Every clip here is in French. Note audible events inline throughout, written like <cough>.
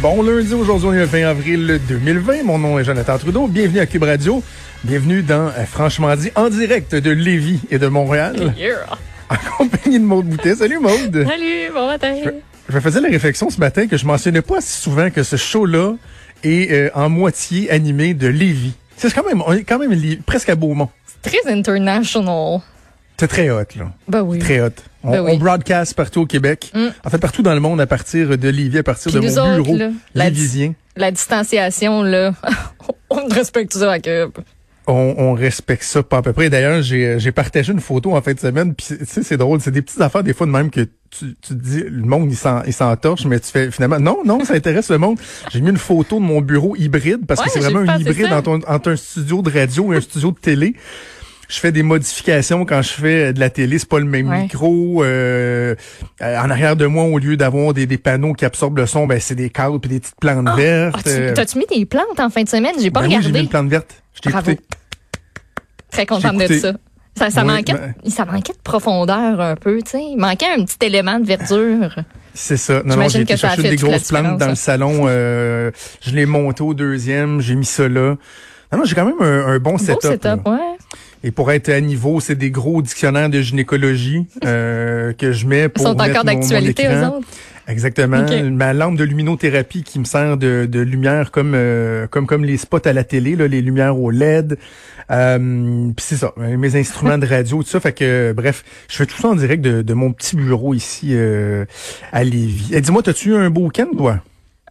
Bon lundi, aujourd'hui on est le 20 avril 2020. Mon nom est Jonathan Trudeau. Bienvenue à Cube Radio. Bienvenue dans euh, Franchement dit, en direct de Lévis et de Montréal. Yeah. En compagnie de Maude Boutet. Salut Maude. Salut, bon matin. Je me faisais la réflexion ce matin que je mentionnais pas si souvent que ce show-là est euh, en moitié animé de Lévis. C'est quand même, on est quand même li- presque à Beaumont. Très international. C'est très hot, là. Ben oui. Très hot. On, Ben oui. on broadcast partout au Québec. Mm. En fait, partout dans le monde à partir de Lévis, à partir Puis de mon autres, bureau là, la- distanciation, là, <laughs> on respecte ça à Cube. On, on respecte ça pas à peu près. D'ailleurs, j'ai euh, j'ai partagé une photo en fin de semaine. Puis tu sais, c'est drôle, c'est des petites affaires des fois de même que tu, tu te dis le monde il s'en il s'entorche, mais tu fais finalement non non ça intéresse le monde. J'ai mis une photo de mon bureau hybride parce Ouais, que c'est vraiment un hybride entre un studio de radio et un studio de télé. Je fais des modifications quand je fais de la télé, c'est pas le même Ouais. micro. euh, euh, en arrière de moi, au lieu d'avoir des, des panneaux qui absorbent le son, ben c'est des cadres puis des petites plantes vertes. Ah, tu- euh, T'as-tu mis des plantes en fin de semaine? J'ai pas ben oui, j'ai mis regardé. une plante verte. Je t'ai. Très contente de ça. Ça, ça, Oui, manquait, ben- ça manquait de profondeur un peu, tu sais. Il manquait un petit élément de verdure. C'est ça. Non, non, j'ai fait des grosses plantes dans hein. le salon. euh, je l'ai monté au deuxième, j'ai mis ça là. Non, non, j'ai quand même un, un bon Beau setup. setup, ouais. Et pour être à niveau, c'est des gros dictionnaires de gynécologie euh, <laughs> que je mets Ils pour sont mettre encore d'actualité, écran. autres? Exactement. Ma lampe de luminothérapie qui me sert de, de lumière comme euh, comme comme les spots à la télé, là, les lumières au LED. Euh, Puis c'est ça, mes instruments de radio, tout ça. Fait que bref, je fais tout ça en direct de, de mon petit bureau ici euh, à Lévis. Et dis-moi, t'as-tu eu un beau week-end, toi?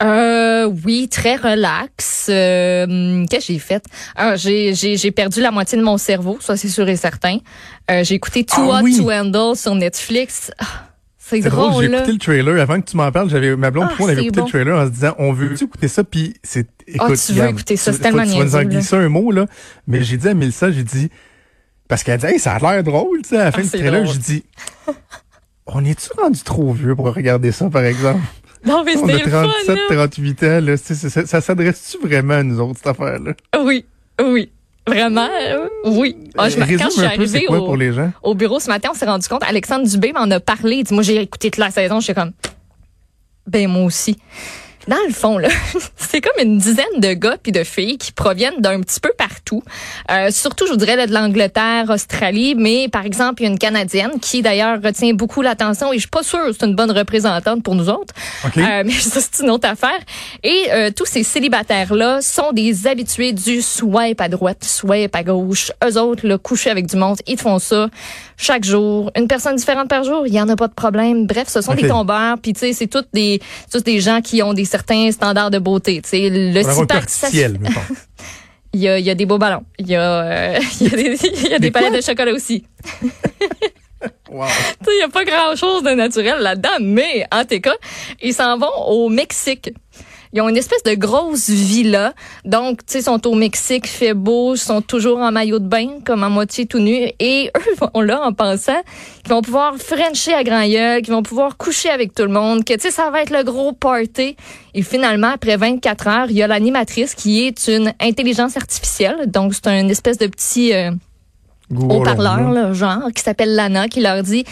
Euh, oui, très relax. Euh, Qu'est-ce que j'ai fait? Ah, j'ai, perdu la moitié de mon cerveau, ça c'est sûr et certain. Euh, j'ai écouté Too Ah Hot oui. to Handle sur Netflix. Ah, c'est drôle, drôle, j'ai écouté le trailer. Avant que tu m'en parles, j'avais ma blonde Ah, on avait écouté bon. le trailer en se disant on veut écouter ça? Puis c'est écoute, Ah, tu veux écouter ça, c'est tellement Tu vas nous en glisser un mot là, mais j'ai dit à Mélissa, j'ai dit parce qu'elle a dit hey, ça a l'air drôle, tu sais à la fin Ah, du c'est trailer, j'ai dit on est-tu rendu trop vieux pour regarder ça par exemple? Non, mais c'était le fun, 37 là. 38 ans là, ça, ça s'adresse-tu vraiment à nous autres cette affaire là Oui, oui. Vraiment, euh, oui. Ah, je, quand je suis peu arrivée quoi au, pour les gens? au bureau ce matin, on s'est rendu compte, Alexandre Dubé m'en a parlé. Il dit, moi, j'ai écouté toute la saison. J'étais comme, ben, moi aussi. Dans le fond, là, <laughs> c'est comme une dizaine de gars puis de filles qui proviennent d'un petit peu partout. Euh, surtout, je vous dirais, là, de l'Angleterre, Australie, mais par exemple, il y a une Canadienne qui, d'ailleurs, retient beaucoup l'attention et je suis pas sûre que c'est une bonne représentante pour nous autres. OK. Euh, <laughs> mais ça, c'est une autre affaire. Et euh, tous ces célibataires-là sont des habitués du swipe à droite, swipe à gauche. Eux autres, le coucher avec du monde, ils font ça chaque jour. Une personne différente par jour, il y en a pas de problème. Bref, ce sont des tombeurs. Puis, tu sais, c'est toutes des, tous des gens qui ont des certains standards de beauté. Tu sais, le six-pack, ça- <laughs> il y a, il y a des beaux ballons. Il y a, euh, <laughs> il y a des, il y a des, Des quoi? palettes de chocolat aussi. <laughs> Wow. Il n'y a pas grand-chose de naturel là-dedans, mais en tout cas, ils s'en vont au Mexique. Ils ont une espèce de grosse villa. Donc, tu sais, ils sont au Mexique, fait beau, ils sont toujours en maillot de bain, comme à moitié tout nus. Et <laughs> eux vont là en pensant qu'ils vont pouvoir frencher à grand gueule, qu'ils vont pouvoir coucher avec tout le monde, que, tu sais, ça va être le gros party. Et finalement, après 24 heures, il y a l'animatrice qui est une intelligence artificielle. Donc, c'est un espèce de petit... euh, haut-parleur, genre, qui s'appelle Lana, qui leur dit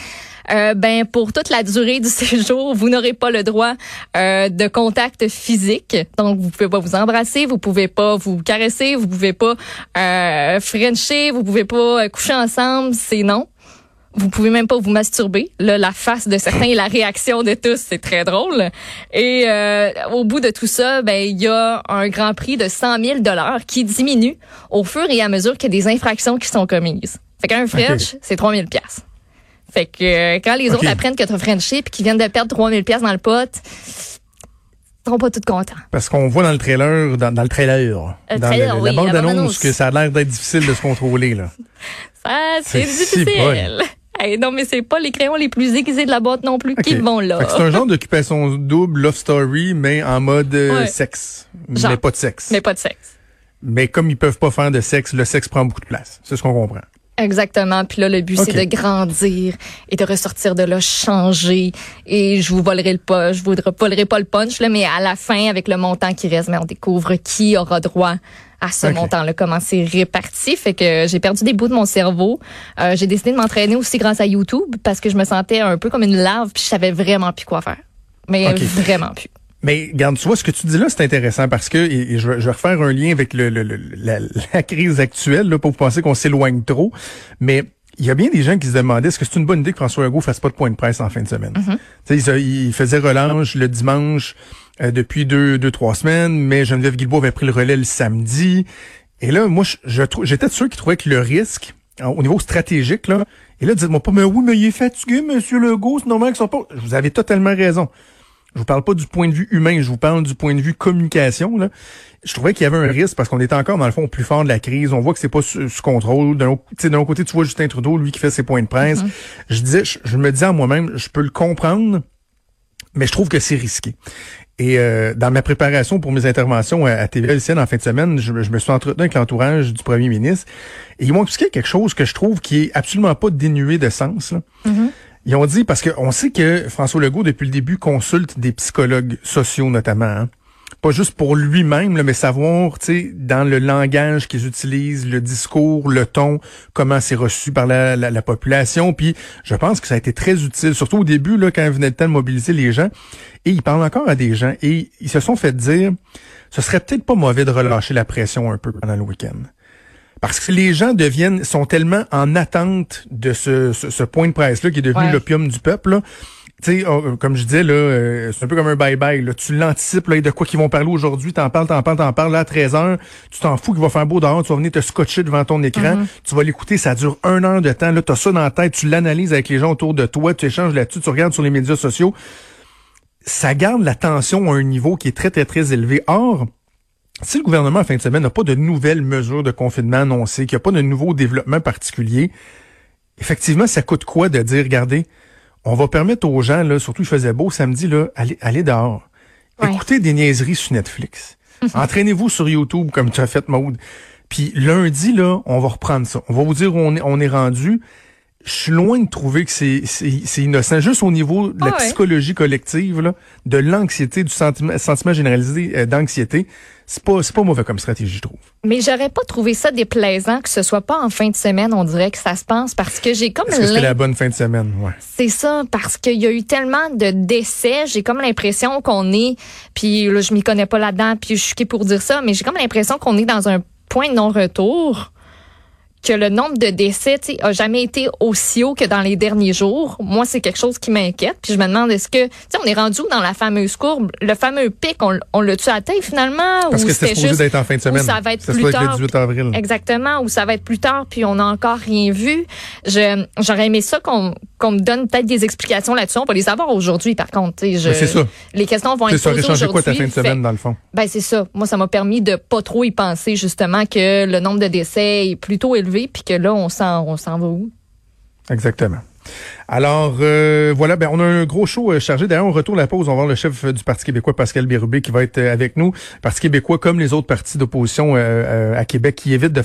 euh, ben pour toute la durée du <laughs> séjour, vous n'aurez pas le droit euh, de contact physique. Donc vous pouvez pas vous embrasser, vous pouvez pas vous caresser, vous pouvez pas euh, frencher, vous pouvez pas euh, coucher ensemble, c'est non. Vous pouvez même pas vous masturber. Là, la face de certains et la réaction de tous, c'est très drôle. Et euh, au bout de tout ça, ben il y a un grand prix de 100 000 dollars qui diminue au fur et à mesure qu'il y a des infractions qui sont commises. Fait qu'un French, c'est 3 000 piastres. Fait que euh, quand les autres apprennent que t'as Frenché puis qu'ils viennent de perdre 3 000 piastres dans le pot, ils seront pas tous contents. Parce qu'on voit dans le trailer, dans, dans le trailer, Le dans trailer, le- oui, la bande-annonce bande-annonce. que ça a l'air d'être difficile de se contrôler là. <laughs> Ça, c'est si difficile. <laughs> Hey, non, mais c'est pas les crayons les plus aiguisés de la boîte non plus qui vont là. Fait que C'est un genre d'occupation double, love story, mais en mode euh, Ouais. sexe. Genre. Mais pas de sexe. Mais Mais... pas de sexe. comme ils peuvent pas faire de sexe, le sexe prend beaucoup de place. C'est ce qu'on comprend. Exactement. Puis là, le but, c'est de grandir et de ressortir de là changé. Et je vous volerai le pas, je vous volerai pas le punch, là, mais à la fin, avec le montant qui reste, mais on découvre qui aura droit à ce montant-là, comment c'est réparti. Fait que j'ai perdu des bouts de mon cerveau. Euh, j'ai décidé de m'entraîner aussi grâce à YouTube parce que je me sentais un peu comme une larve puis je savais vraiment plus quoi faire. Mais vraiment plus. Mais garde, tu vois, ce que tu dis là, c'est intéressant parce que, et, je, vais, refaire un lien avec le, la, crise actuelle, là, pour vous penser qu'on s'éloigne trop. Mais il y a bien des gens qui se demandaient est-ce que c'est une bonne idée que François Legault fasse pas de point de presse en fin de semaine? Mm-hmm. il, faisait relâche le dimanche euh, depuis deux, deux, trois semaines, mais Geneviève Guilbault avait pris le relais le samedi. Et là, moi, je, j'étais de ceux qui trouvaient que le risque, au niveau stratégique, là, et là, dites-moi pas, mais oui, mais il est fatigué, Monsieur Legault, c'est normal qu'il soit pas. Vous avez totalement raison. Je vous parle pas du point de vue humain, je vous parle du point de vue communication. Là. Je trouvais qu'il y avait un risque parce qu'on était encore dans le fond au plus fort de la crise. On voit que c'est pas sous, contrôle. D'un autre, côté, tu vois Justin Trudeau, lui qui fait ses points de presse. Mm-hmm. Je disais, je, me disais à moi-même, je peux le comprendre, mais je trouve que c'est risqué. Et euh, dans ma préparation pour mes interventions à, TVLCN en fin de semaine, je, me suis entretenu avec l'entourage du premier ministre et ils m'ont expliqué quelque chose que je trouve qui est absolument pas dénué de sens. Mm-hmm. Ils ont dit, parce qu'on sait que François Legault, depuis le début, consulte des psychologues sociaux notamment. Hein. Pas juste pour lui-même, mais savoir, tu sais, dans le langage qu'ils utilisent, le discours, le ton, comment c'est reçu par la, la, population. Puis je pense que ça a été très utile, surtout au début, là, quand il venait le temps de mobiliser les gens. Et il parle encore à des gens. Et ils se sont fait dire, ce serait peut-être pas mauvais de relâcher la pression un peu pendant le week-end. Parce que les gens deviennent, sont tellement en attente de ce, ce, point de presse-là qui est devenu l'opium du peuple. Tu sais, oh, comme je disais, là, euh, c'est un peu comme un bye-bye. Là. Tu l'anticipes là, de quoi qu'ils vont parler aujourd'hui, t'en parles, t'en parles, t'en parles. Là, à 13 heures, tu t'en fous qu'il va faire beau dehors, tu vas venir te scotcher devant ton écran, mm-hmm. tu vas l'écouter, ça dure un heure de temps. Là, t'as ça dans la tête, tu l'analyses avec les gens autour de toi, tu échanges là-dessus, tu regardes sur les médias sociaux. Ça garde la tension à un niveau qui est très, très, très élevé. Or, si le gouvernement, en fin de semaine, n'a pas de nouvelles mesures de confinement annoncées, qu'il n'y a pas de nouveaux développements particuliers, effectivement, ça coûte quoi de dire, regardez, on va permettre aux gens, là, surtout il faisait beau samedi, là, aller, aller dehors. Écoutez des niaiseries sur Netflix. <laughs> Entraînez-vous sur YouTube comme tu as fait, Maude. Puis lundi, là, on va reprendre ça. On va vous dire où on est, on est rendu je suis loin de trouver que c'est innocent. Juste au niveau de la ah psychologie collective, là, de l'anxiété, du sentiment, sentiment généralisé euh, d'anxiété, c'est pas c'est pas mauvais comme stratégie, je trouve. Mais j'aurais pas trouvé ça déplaisant que ce soit pas en fin de semaine, on dirait que ça se pense parce que j'ai comme Est-ce que c'était la bonne fin de semaine, ouais. C'est ça parce qu'il y a eu tellement de décès, j'ai comme l'impression qu'on est puis là je m'y connais pas là-dedans puis je suis qui pour dire ça, mais j'ai comme l'impression qu'on est dans un point de non-retour que le nombre de décès a jamais été aussi haut que dans les derniers jours. Moi, c'est quelque chose qui m'inquiète. Puis je me demande est-ce que, tu sais, on est rendu dans la fameuse courbe, le fameux pic, on, on l'a-tu atteint finalement? Parce ou que c'était supposé d'être en fin de semaine. ça va être plus tard. le 18 avril. Exactement. Ou ça va être plus tard, puis on n'a encore rien vu. Je, j'aurais aimé ça qu'on qu'on me donne peut-être des explications là-dessus. On va les avoir aujourd'hui, par contre. Je, c'est ça. Les questions vont être posées aujourd'hui. quoi ta fin de semaine, dans le fond? Ben, c'est ça. Moi, ça m'a permis de pas trop y penser, justement, que le nombre de décès est plutôt élevé, puis que là, on s'en, on s'en va où? Exactement. Alors euh, voilà, ben on a un gros show euh, chargé. D'ailleurs, on retourne la pause. On va voir le chef du Parti québécois, Pascal Bérubé, qui va être euh, avec nous. Parti québécois, comme les autres partis d'opposition à Québec, qui évite de